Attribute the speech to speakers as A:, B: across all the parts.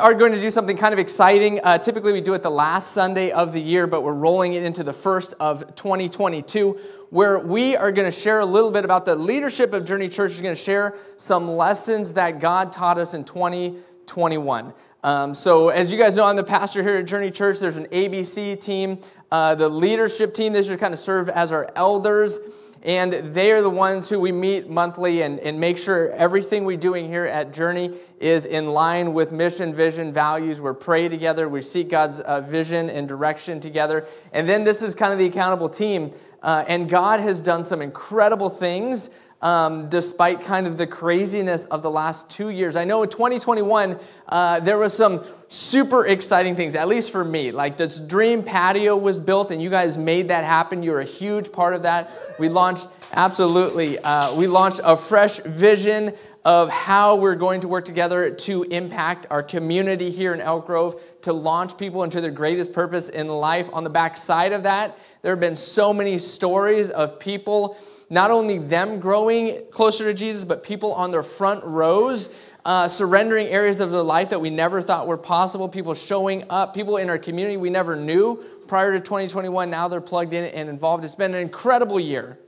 A: are going to do something kind of exciting. Uh, typically, we do it the last Sunday of the year, but we're rolling it into the first of 2022, where we are going to share a little bit about the leadership of Journey Church. is going to share some lessons that God taught us in 2021. Um, so, as you guys know, I'm the pastor here at Journey Church. There's an ABC team. Uh, the leadership team, they should kind of serve as our elders and they are the ones who we meet monthly and, and make sure everything we're doing here at Journey is in line with mission, vision, values. We're pray together, we seek God's uh, vision and direction together. And then this is kind of the accountable team. Uh, and God has done some incredible things um, despite kind of the craziness of the last two years. I know in 2021, uh, there was some super exciting things, at least for me. Like this dream patio was built, and you guys made that happen. You're a huge part of that. We launched, absolutely, uh, we launched a fresh vision of how we're going to work together to impact our community here in Elk Grove, to launch people into their greatest purpose in life. On the back side of that, there have been so many stories of people not only them growing closer to Jesus, but people on their front rows. Uh, surrendering areas of their life that we never thought were possible, people showing up, people in our community we never knew prior to 2021. Now they're plugged in and involved. It's been an incredible year.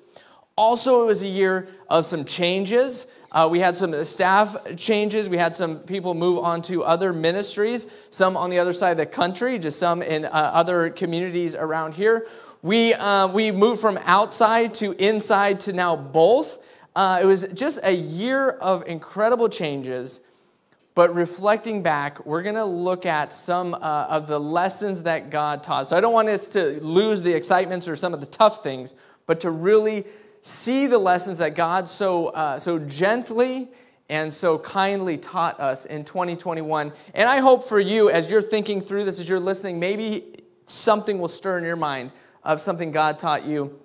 A: Also, it was a year of some changes. Uh, we had some staff changes. We had some people move on to other ministries, some on the other side of the country, just some in uh, other communities around here. We, uh, we moved from outside to inside to now both. Uh, it was just a year of incredible changes. But reflecting back, we're going to look at some uh, of the lessons that God taught. So I don't want us to lose the excitements or some of the tough things, but to really see the lessons that God so, uh, so gently and so kindly taught us in 2021. And I hope for you, as you're thinking through this, as you're listening, maybe something will stir in your mind of something God taught you.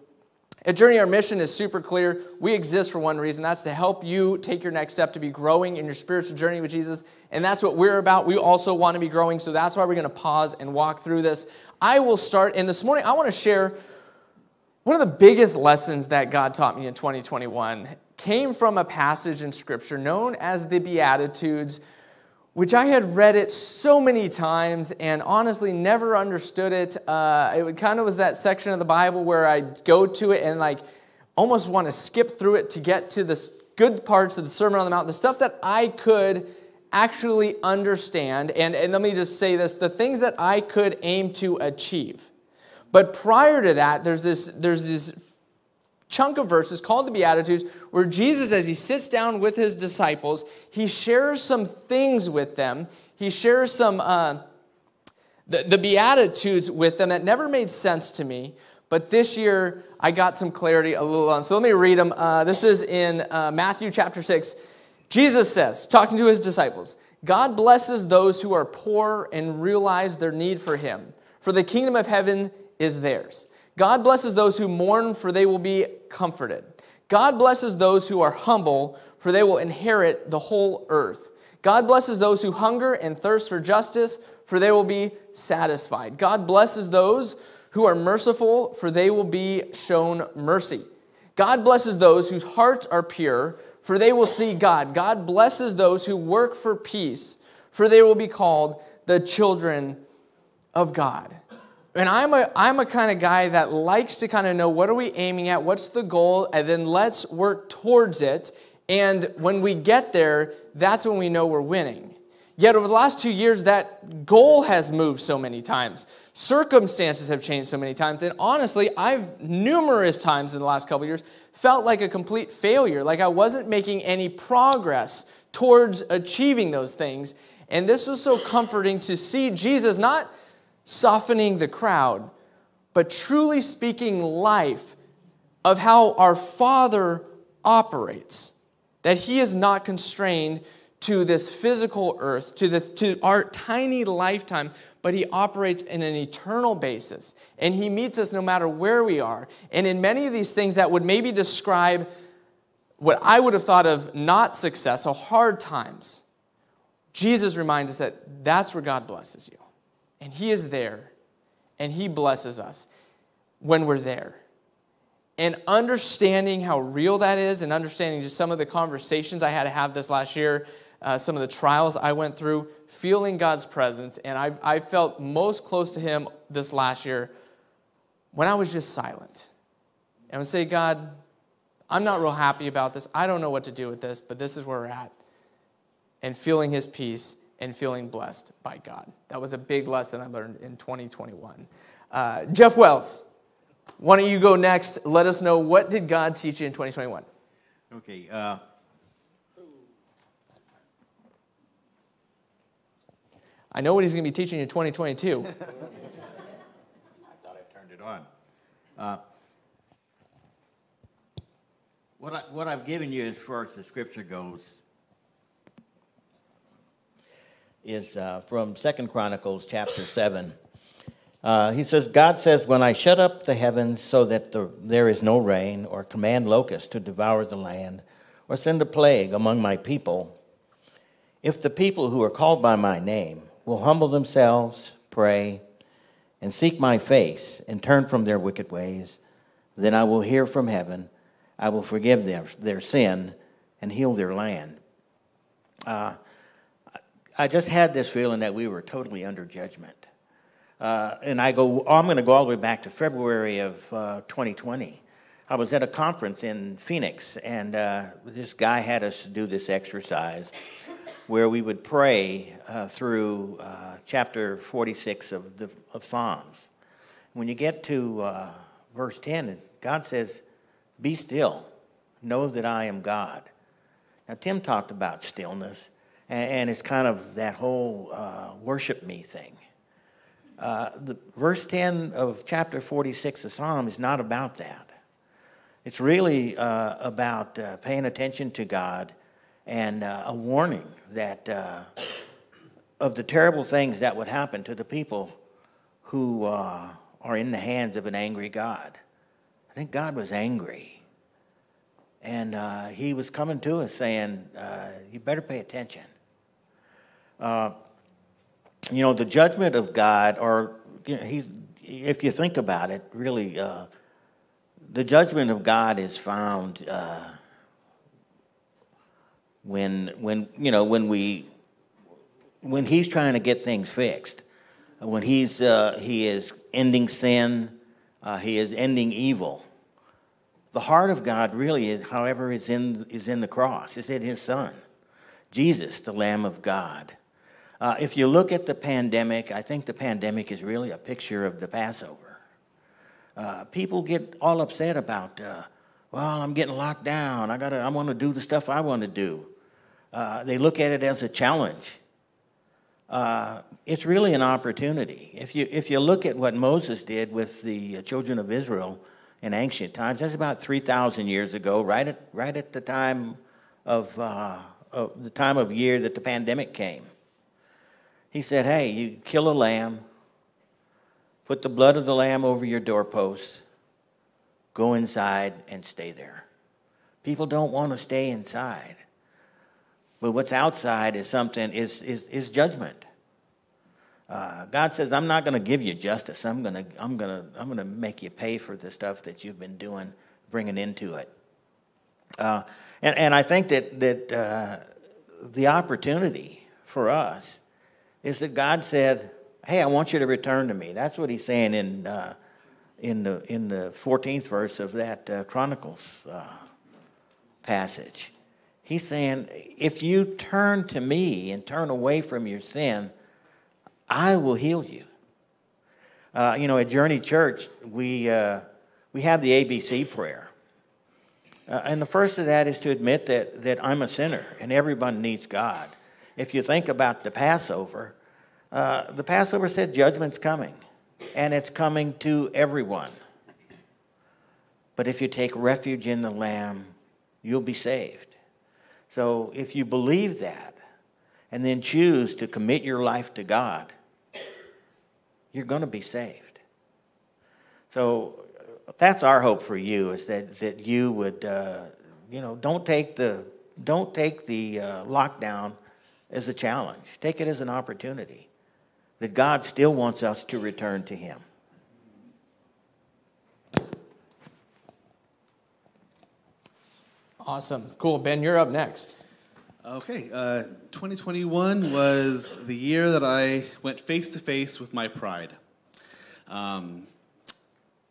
A: At Journey, our mission is super clear. We exist for one reason that's to help you take your next step to be growing in your spiritual journey with Jesus. And that's what we're about. We also want to be growing, so that's why we're going to pause and walk through this. I will start, and this morning I want to share one of the biggest lessons that God taught me in 2021 came from a passage in Scripture known as the Beatitudes which I had read it so many times and honestly never understood it. Uh, it kind of was that section of the Bible where I'd go to it and like almost want to skip through it to get to the good parts of the Sermon on the Mount, the stuff that I could actually understand. And, and let me just say this the things that I could aim to achieve. But prior to that, there's this, there's this chunk of verses called the Beatitudes, where Jesus, as he sits down with his disciples, he shares some things with them. He shares some, uh, the, the Beatitudes with them that never made sense to me. But this year, I got some clarity a little on. So let me read them. Uh, this is in uh, Matthew chapter 6. Jesus says, talking to his disciples, God blesses those who are poor and realize their need for him, for the kingdom of heaven is theirs. God blesses those who mourn, for they will be comforted. God blesses those who are humble, for they will inherit the whole earth. God blesses those who hunger and thirst for justice, for they will be satisfied. God blesses those who are merciful, for they will be shown mercy. God blesses those whose hearts are pure, for they will see God. God blesses those who work for peace, for they will be called the children of God and I'm a, I'm a kind of guy that likes to kind of know what are we aiming at, what's the goal, and then let's work towards it. And when we get there, that's when we know we're winning. Yet over the last two years, that goal has moved so many times. Circumstances have changed so many times. And honestly, I've numerous times in the last couple years felt like a complete failure, like I wasn't making any progress towards achieving those things. And this was so comforting to see Jesus not softening the crowd, but truly speaking life of how our Father operates. That He is not constrained to this physical earth, to, the, to our tiny lifetime, but He operates in an eternal basis. And He meets us no matter where we are. And in many of these things that would maybe describe what I would have thought of not success or hard times, Jesus reminds us that that's where God blesses you. And He is there, and He blesses us when we're there. And understanding how real that is, and understanding just some of the conversations I had to have this last year, uh, some of the trials I went through, feeling God's presence. And I, I felt most close to Him this last year when I was just silent. And would say, God, I'm not real happy about this. I don't know what to do with this, but this is where we're at. And feeling His peace and feeling blessed by God. That was a big lesson I learned in 2021. Uh, Jeff Wells, why don't you go next? Let us know what did God teach you in 2021?
B: Okay. Uh,
A: I know what he's going to be teaching in 2022.
B: I thought I turned it on. Uh, what, I, what I've given you as far as the scripture goes is uh, from Second Chronicles chapter 7. Uh, he says, God says, When I shut up the heavens so that the, there is no rain, or command locusts to devour the land, or send a plague among my people, if the people who are called by my name will humble themselves, pray, and seek my face, and turn from their wicked ways, then I will hear from heaven, I will forgive their, their sin, and heal their land. Uh, I just had this feeling that we were totally under judgment. Uh, and I go, oh, I'm going to go all the way back to February of uh, 2020. I was at a conference in Phoenix, and uh, this guy had us do this exercise where we would pray uh, through uh, chapter 46 of, the, of Psalms. When you get to uh, verse 10, God says, Be still, know that I am God. Now, Tim talked about stillness, and, it's kind of that whole worship me thing. Uh, the, verse 10 of chapter 46 of Psalm is not about that. It's really uh, about uh, paying attention to God and uh, a warning that uh, of the terrible things that would happen to the people who are in the hands of an angry God. I think God was angry. And he was coming to us saying, You better pay attention you know, the judgment of God, or you know, he's, if you think about it, really, uh, the judgment of God is found uh, when, when you know, when we, when He's trying to get things fixed, when He's uh, He is ending sin, uh, He is ending evil. The heart of God really, is, however, is in is in the cross. It's in His Son, Jesus, the Lamb of God. Uh, if you look at the pandemic, I think the pandemic is really a picture of the Passover. Uh, people get all upset about, uh, well, I'm getting locked down. I gotta, I want to do the stuff I want to do. Uh, they look at it as a challenge. Uh, it's really an opportunity. If you, if you look at what Moses did with the children of Israel in ancient times, that's about 3,000 years ago, right at, right at the time of, uh, of the time of year that the pandemic came. He said, Hey, you kill a lamb, put the blood of the lamb over your doorpost, go inside and stay there. People don't want to stay inside. But what's outside is something, is, is, is judgment. Uh, God says, I'm not going to give you justice. I'm going to I'm gonna, I'm gonna make you pay for the stuff that you've been doing, bringing into it. Uh, and, and I think that, that uh, the opportunity for us is that God said, Hey, I want you to return to me. That's what he's saying in, uh, in, the, in the 14th verse of that uh, Chronicles uh, passage. He's saying, If you turn to me and turn away from your sin, I will heal you. Uh, you know, at Journey Church, we, uh, we have the ABC prayer. Uh, and the first of that is to admit that, that I'm a sinner and everyone needs God. If you think about the Passover, uh, the Passover said judgment's coming, and it's coming to everyone. But if you take refuge in the Lamb, you'll be saved. So if you believe that and then choose to commit your life to God, you're going to be saved. So that's our hope for you is that, that you would, uh, you know, don't take the, don't take the uh, lockdown as a challenge. Take it as an opportunity that God still wants us to return to Him.
A: Awesome. Cool. Ben, you're up next.
C: Okay, uh, 2021 was the year that I went face to face with my pride. Um,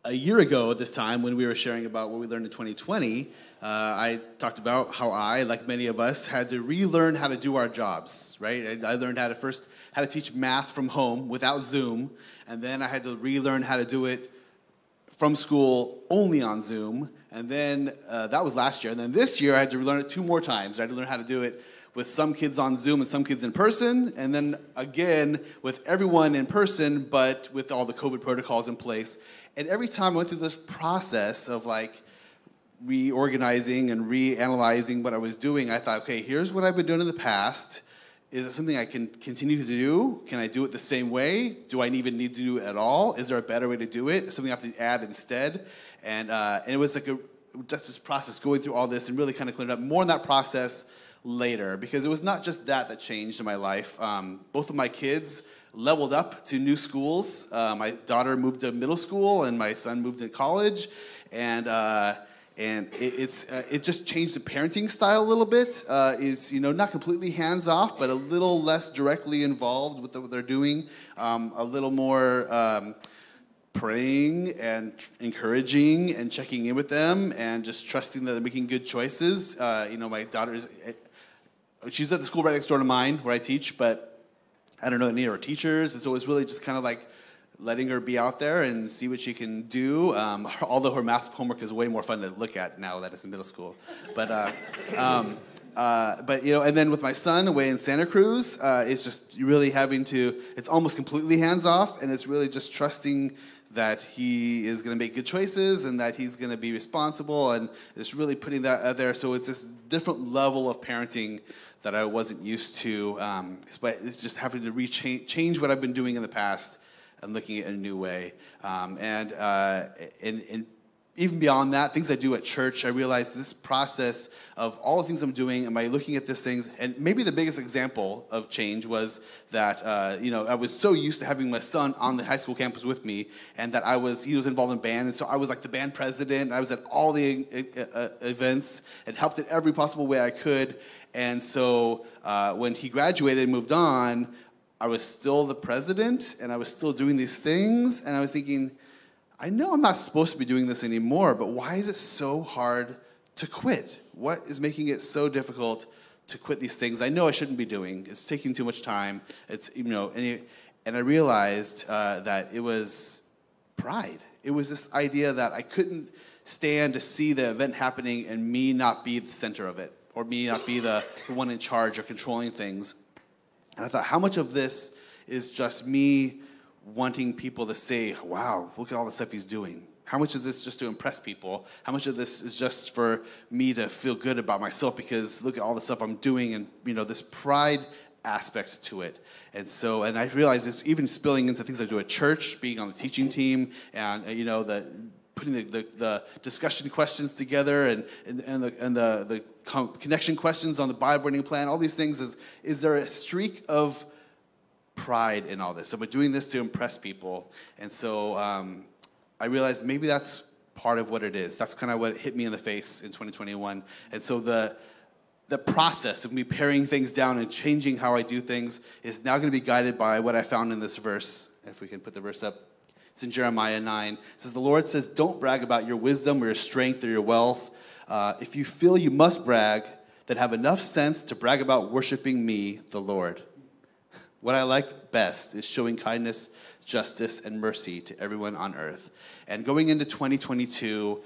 C: a year ago at this time, when we were sharing about what we learned in 2020, uh, I talked about how I, like many of us, had to relearn how to do our jobs, right? I, I learned how to first how to teach math from home without Zoom, and then I had to relearn how to do it from school only on Zoom. And then uh, that was last year. And then this year I had to learn it two more times. I had to learn how to do it with some kids on Zoom and some kids in person. And then again with everyone in person, but with all the COVID protocols in place. And every time I went through this process of like, reorganizing and reanalyzing what I was doing, I thought, okay, here's what I've been doing in the past. Is it something I can continue to do? Can I do it the same way? Do I even need to do it at all? Is there a better way to do it? Something I have to add instead? And, uh, and it was like a, just this process going through all this and really kind of clearing up more in that process later because it was not just that that changed in my life. Um, both of my kids leveled up to new schools. Uh, my daughter moved to middle school and my son moved to college. And, uh, and it, it's uh, it just changed the parenting style a little bit. Uh, is you know not completely hands off, but a little less directly involved with the, what they're doing. Um, a little more. Um, praying and encouraging and checking in with them and just trusting that they're making good choices. Uh, you know, my daughter's, eh, she's at the school right next door to mine where I teach, but I don't know any of her teachers. And so it's really just kind of like letting her be out there and see what she can do. Um, although her math homework is way more fun to look at now that it's in middle school. But, uh, um, uh, but you know, and then with my son away in Santa Cruz, uh, it's just really having to. It's almost completely hands off, and it's really just trusting that he is going to make good choices and that he's going to be responsible, and just really putting that out there. So it's this different level of parenting that I wasn't used to. Um, but it's just having to re- change what I've been doing in the past and looking at it in a new way. Um, and, uh, and, and even beyond that, things I do at church, I realize this process of all the things I'm doing, am I looking at these things? And maybe the biggest example of change was that, uh, you know, I was so used to having my son on the high school campus with me, and that I was, he was involved in band, and so I was like the band president. I was at all the uh, uh events and helped in every possible way I could. And so uh, when he graduated and moved on, I was still the president and I was still doing these things, and I was thinking, I know I'm not supposed to be doing this anymore, but why is it so hard to quit? What is making it so difficult to quit these things I know I shouldn't be doing? It's taking too much time. It's, you know, and, and I realized uh, that it was pride. It was this idea that I couldn't stand to see the event happening and me not be the center of it, or me not be the, the one in charge or controlling things. And I thought, how much of this is just me wanting people to say, wow, look at all the stuff he's doing? How much of this just to impress people? How much of this is just for me to feel good about myself because look at all the stuff I'm doing and you know this pride aspect to it. And so, and I realize it's even spilling into things I do at church, being on the teaching team, and you know the putting the, the, the, discussion questions together and, and, and the, and the, the connection questions on the Bible reading plan, all these things, is, is there a streak of pride in all this? So we're doing this to impress people. And so um, I realized maybe that's part of what it is. That's kind of what hit me in the face in 2021. And so the, the process of me paring things down and changing how I do things is now going to be guided by what I found in this verse. If we can put the verse up. It's in Jeremiah 9. It says, The Lord says, Don't brag about your wisdom or your strength or your wealth. Uh, if you feel you must brag, then have enough sense to brag about worshiping me, the Lord. What I liked best is showing kindness, justice, and mercy to everyone on earth. And going into 2022,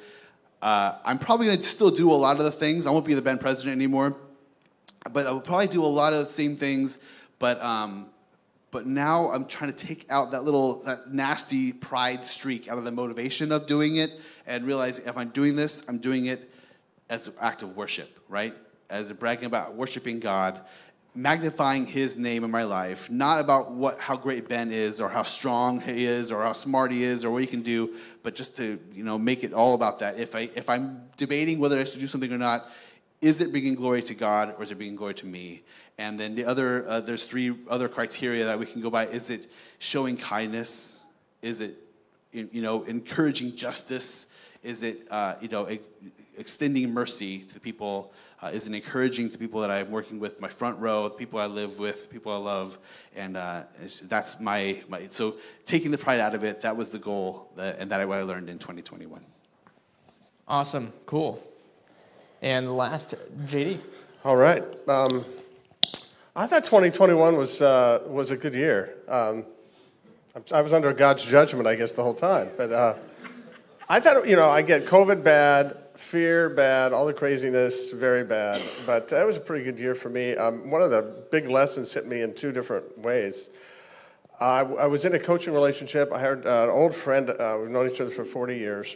C: uh, I'm probably going to still do a lot of the things. I won't be the band president anymore, but I will probably do a lot of the same things. But um, but now I'm trying to take out that little that nasty pride streak out of the motivation of doing it and realize if I'm doing this, I'm doing it as an act of worship, right? As bragging about worshiping God, magnifying His name in my life, not about what how great Ben is or how strong he is or how smart he is or what he can do, but just to you know make it all about that. If I if I'm debating whether I should do something or not, is it bringing glory to God or is it bringing glory to me? And then the other, uh, there's three other criteria that we can go by. Is it showing kindness? Is it, you know, encouraging justice? Is it, uh, you know, ex- extending mercy to the people? Uh, is it encouraging to people that I'm working with, my front row, the people I live with, people I love? And uh, that's my, my, so taking the pride out of it, that was the goal, that, and that what I learned in 2021.
A: Awesome. Cool. And last, JD.
D: All right. Um, I thought 2021 was, uh, was a good year. Um, I was under God's judgment, I guess, the whole time. But uh, I thought, you know, I get COVID bad, fear bad, all the craziness very bad. But that was a pretty good year for me. Um, one of the big lessons hit me in two different ways. I, I was in a coaching relationship. I hired uh, an old friend. Uh, we've known each other for 40 years.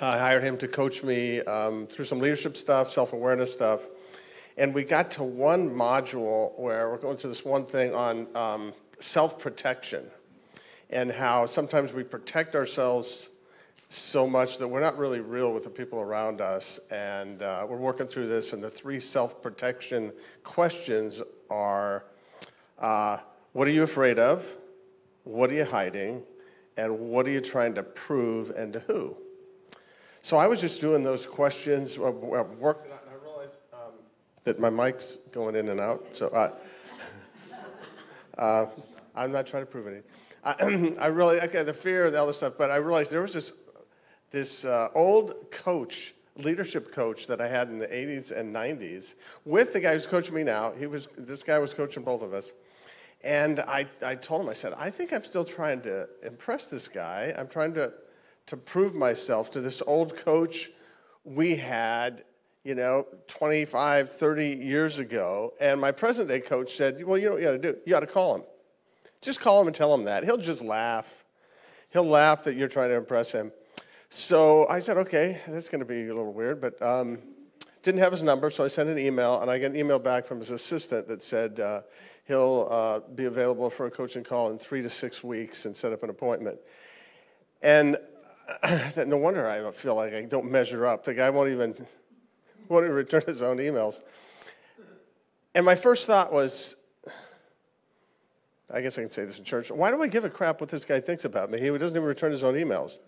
D: I hired him to coach me um, through some leadership stuff, self awareness stuff. And we got to one module where we're going through this one thing on um, self protection and how sometimes we protect ourselves so much that we're not really real with the people around us. And uh, we're working through this, and the three self protection questions are uh, what are you afraid of? What are you hiding? And what are you trying to prove and to who? So I was just doing those questions, uh, worked it out, and I realized um, that my mic's going in and out. So uh, uh, I'm not trying to prove anything. I, I really, okay, the fear and the other stuff, but I realized there was this, this uh, old coach, leadership coach that I had in the 80s and 90s with the guy who's coaching me now. He was, this guy was coaching both of us. And I, I told him, I said, I think I'm still trying to impress this guy. I'm trying to, to prove myself to this old coach we had, you know, 25, 30 years ago. And my present day coach said, Well, you know what you ought to do? You ought to call him. Just call him and tell him that. He'll just laugh. He'll laugh that you're trying to impress him. So I said, okay, that's going to be a little weird, but um, didn't have his number, so I sent an email, and I got an email back from his assistant that said uh, he'll uh, be available for a coaching call in three to six weeks and set up an appointment. And no wonder I feel like I don't measure up. The guy won't even won't even return his own emails. And my first thought was, I guess I can say this in church. Why do I give a crap what this guy thinks about me? He doesn't even return his own emails.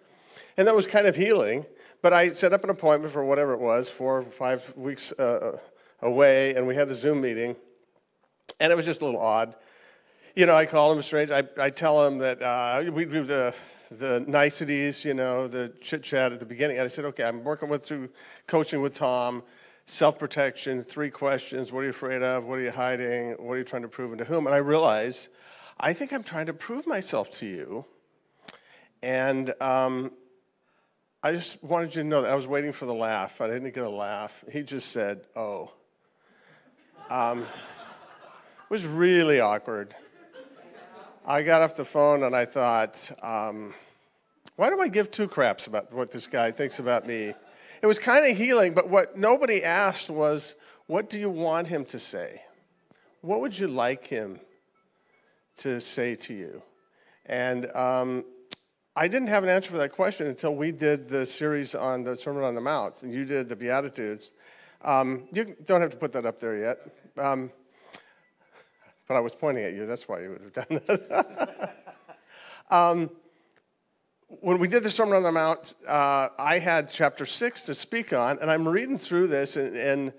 D: And that was kind of healing. But I set up an appointment for whatever it was, four or five weeks uh, away, and we had a Zoom meeting. And it was just a little odd. You know, I call him strange. I, I tell him that uh, we do the, the niceties, you know, the chit chat at the beginning. And I said, okay, I'm working with through coaching with Tom, self protection, three questions. What are you afraid of? What are you hiding? What are you trying to prove and to whom? And I realized I think I'm trying to prove myself to you. And um, I just wanted you to know that I was waiting for the laugh. I didn't get a laugh. He just said, oh. Um, it was really awkward. I got off the phone and I thought, um, why do I give two craps about what this guy thinks about me? It was kind of healing, but what nobody asked was, what do you want him to say? What would you like him to say to you? And um, I didn't have an answer for that question until we did the series on the Sermon on the Mount, and you did the Beatitudes. Um, you don't have to put that up there yet. Um, but I was pointing at you, that's why you would have done that. um, when we did the Sermon on the Mount, uh, I had chapter six to speak on, and I'm reading through this, and, and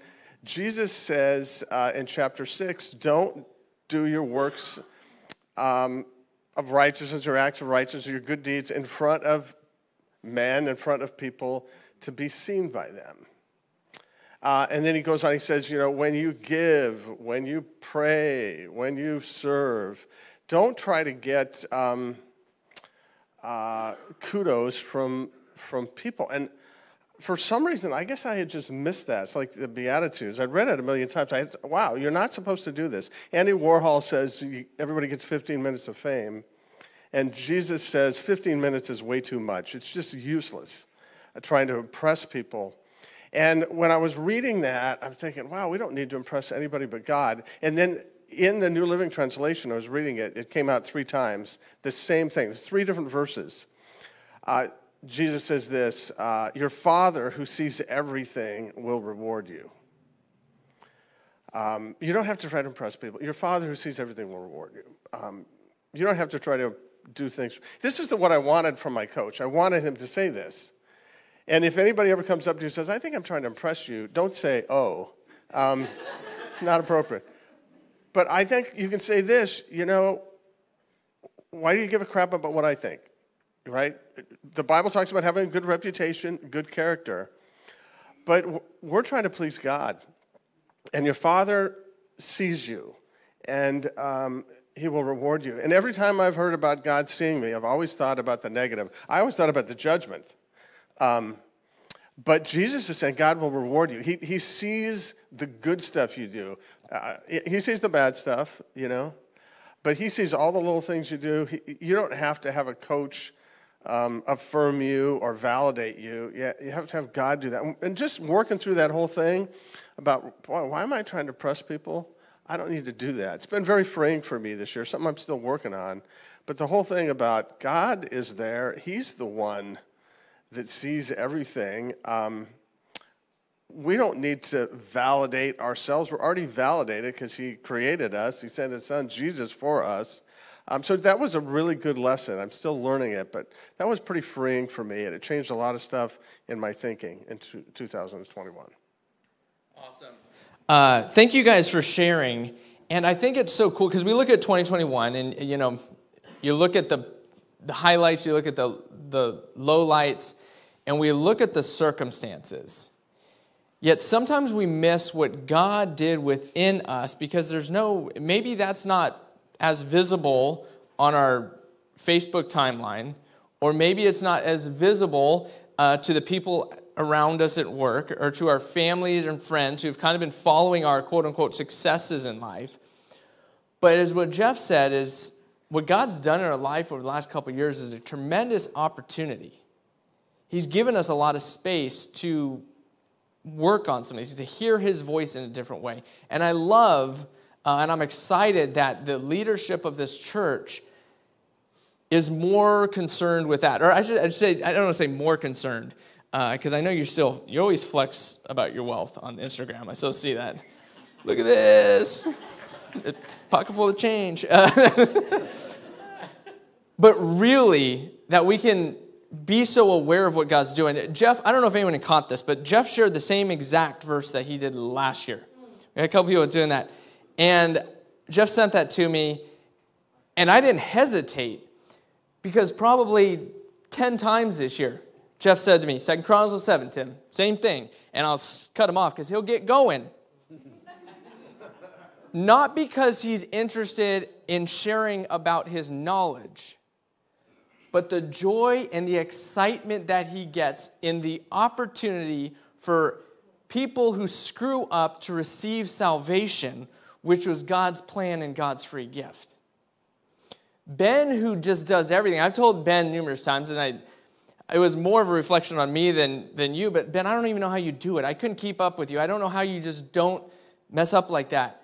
D: Jesus says uh, in chapter six, Don't do your works um, of righteousness or acts of righteousness your good deeds in front of men, in front of people, to be seen by them. Uh, and then he goes on, he says, you know, when you give, when you pray, when you serve, don't try to get um, uh, kudos from, from people. And for some reason, I guess I had just missed that. It's like the Beatitudes. I'd read it a million times. I had, wow, you're not supposed to do this. Andy Warhol says everybody gets 15 minutes of fame. And Jesus says 15 minutes is way too much. It's just useless uh, trying to impress people. And when I was reading that, I'm thinking, wow, we don't need to impress anybody but God. And then in the New Living Translation, I was reading it, it came out three times, the same thing. There's three different verses. Uh, Jesus says this uh, Your Father who sees everything will reward you. Um, you don't have to try to impress people. Your Father who sees everything will reward you. Um, you don't have to try to do things. This is the, what I wanted from my coach. I wanted him to say this. And if anybody ever comes up to you and says, I think I'm trying to impress you, don't say, oh. Um, not appropriate. But I think you can say this, you know, why do you give a crap about what I think? Right? The Bible talks about having a good reputation, good character. But we're trying to please God. And your Father sees you, and um, He will reward you. And every time I've heard about God seeing me, I've always thought about the negative. I always thought about the judgment. Um, but Jesus is saying God will reward you. He, he sees the good stuff you do. Uh, he sees the bad stuff, you know, but he sees all the little things you do. He, you don't have to have a coach um, affirm you or validate you. Yeah, you have to have God do that. And just working through that whole thing about, boy, why am I trying to press people? I don't need to do that. It's been very freeing for me this year, something I'm still working on. But the whole thing about God is there, He's the one that sees everything. Um, we don't need to validate ourselves. We're already validated because He created us. He sent His Son Jesus for us. Um, so that was a really good lesson. I'm still learning it, but that was pretty freeing for me, and it changed a lot of stuff in my thinking in 2021.
A: Awesome. Uh, thank you guys for sharing. And I think it's so cool because we look at 2021, and you know, you look at the the highlights, you look at the the low lights, and we look at the circumstances. Yet sometimes we miss what God did within us because there's no, maybe that's not as visible on our Facebook timeline, or maybe it's not as visible uh, to the people around us at work or to our families and friends who've kind of been following our quote unquote successes in life. But as what Jeff said, is what God's done in our life over the last couple years is a tremendous opportunity. He's given us a lot of space to work on some of these, to hear his voice in a different way. And I love uh, and I'm excited that the leadership of this church is more concerned with that. Or I should, I should say, I don't want to say more concerned, because uh, I know you're still, you always flex about your wealth on Instagram. I still see that. Look at this. Pocket full of change. but really, that we can be so aware of what God's doing. Jeff, I don't know if anyone caught this, but Jeff shared the same exact verse that he did last year. We had a couple people doing that. And Jeff sent that to me, and I didn't hesitate because probably 10 times this year, Jeff said to me, Second Chronicles 7, Tim, same thing. And I'll cut him off because he'll get going. Not because he's interested in sharing about his knowledge, but the joy and the excitement that he gets in the opportunity for people who screw up to receive salvation which was God's plan and God's free gift. Ben, who just does everything, I've told Ben numerous times, and I, it was more of a reflection on me than, than you, but Ben, I don't even know how you do it. I couldn't keep up with you. I don't know how you just don't mess up like that.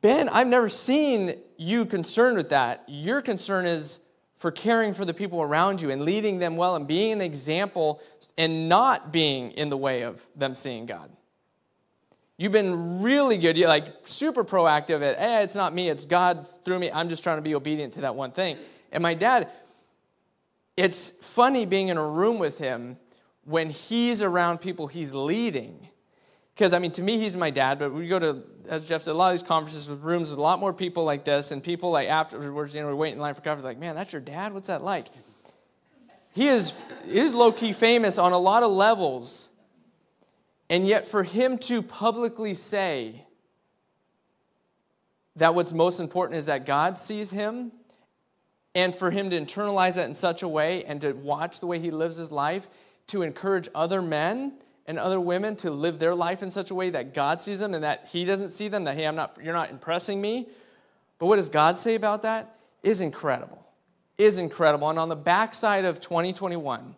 A: Ben, I've never seen you concerned with that. Your concern is for caring for the people around you and leading them well and being an example and not being in the way of them seeing God. You've been really good. You're like super proactive at, hey, it's not me, it's God through me. I'm just trying to be obedient to that one thing. And my dad, it's funny being in a room with him when he's around people he's leading. Because, I mean, to me, he's my dad, but we go to, as Jeff said, a lot of these conferences with rooms with a lot more people like this, and people like afterwards, you know, we wait in line for coffee, like, man, that's your dad? What's that like? He is, is low key famous on a lot of levels and yet, for him to publicly say that what's most important is that God sees him, and for him to internalize that in such a way and to watch the way he lives his life, to encourage other men and other women to live their life in such a way that God sees them and that he doesn't see them, that, hey, I'm not, you're not impressing me. But what does God say about that? Is incredible. Is incredible. And on the backside of 2021,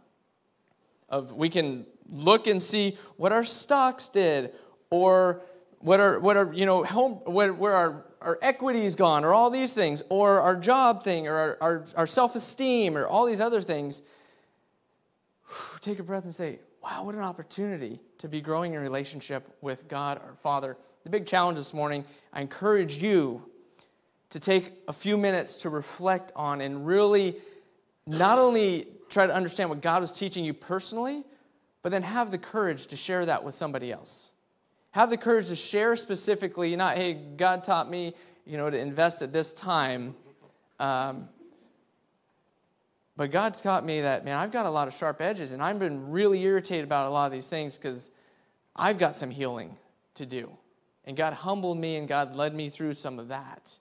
A: of we can look and see what our stocks did or what are, what are you know, home, where, where our, our equity's gone or all these things or our job thing or our, our, our self-esteem or all these other things, take a breath and say, wow, what an opportunity to be growing in relationship with God our Father. The big challenge this morning, I encourage you to take a few minutes to reflect on and really not only try to understand what God was teaching you personally, but then have the courage to share that with somebody else. Have the courage to share specifically, not, hey, God taught me, you know, to invest at this time. Um, but God taught me that, man, I've got a lot of sharp edges, and I've been really irritated about a lot of these things because I've got some healing to do. And God humbled me, and God led me through some of that.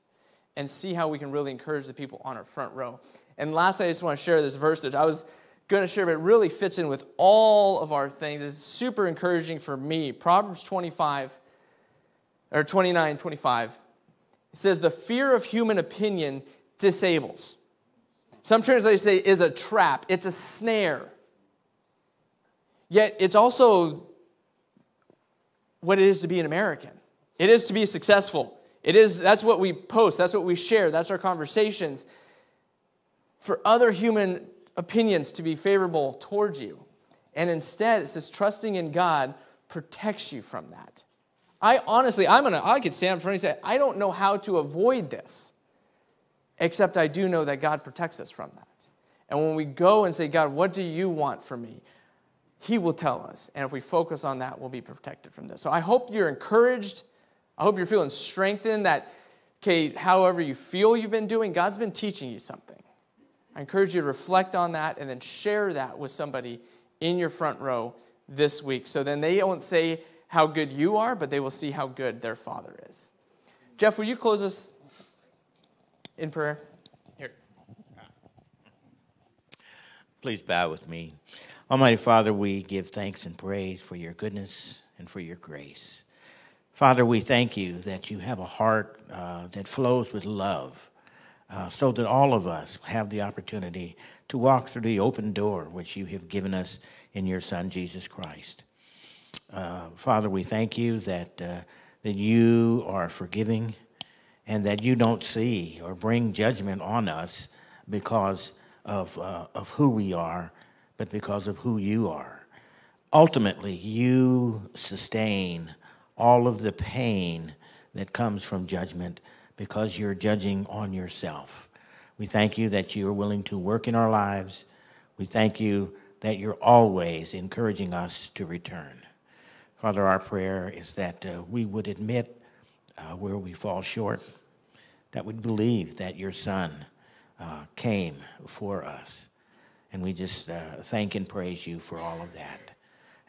A: And see how we can really encourage the people on our front row. And lastly, I just want to share this verse that I was going to share, but it really fits in with all of our things. It's super encouraging for me. Proverbs 25, or 29, 25. It says, The fear of human opinion disables. Some translators say is a trap, it's a snare. Yet it's also what it is to be an American. It is to be successful. It is that's what we post, that's what we share, that's our conversations. For other human opinions to be favorable towards you. And instead, it says trusting in God protects you from that. I honestly, I'm gonna, I could stand in front and say, I don't know how to avoid this. Except I do know that God protects us from that. And when we go and say, God, what do you want from me? He will tell us. And if we focus on that, we'll be protected from this. So I hope you're encouraged. I hope you're feeling strengthened that, okay, however you feel you've been doing, God's been teaching you something. I encourage you to reflect on that and then share that with somebody in your front row this week. So then they won't say how good you are, but they will see how good their father is. Jeff, will you close us in prayer? Here.
B: Please bow with me. Almighty Father, we give thanks and praise for your goodness and for your grace. Father, we thank you that you have a heart uh, that flows with love, uh, so that all of us have the opportunity to walk through the open door which you have given us in your Son, Jesus Christ. Uh, Father, we thank you that, uh, that you are forgiving and that you don't see or bring judgment on us because of, uh, of who we are, but because of who you are. Ultimately, you sustain all of the pain that comes from judgment because you're judging on yourself. We thank you that you are willing to work in our lives. We thank you that you're always encouraging us to return. Father, our prayer is that uh, we would admit uh, where we fall short, that we believe that your Son uh, came for us. And we just uh, thank and praise you for all of that.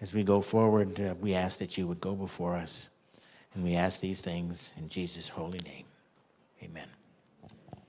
B: As we go forward, uh, we ask that you would go before us. And we ask these things in Jesus' holy name. Amen.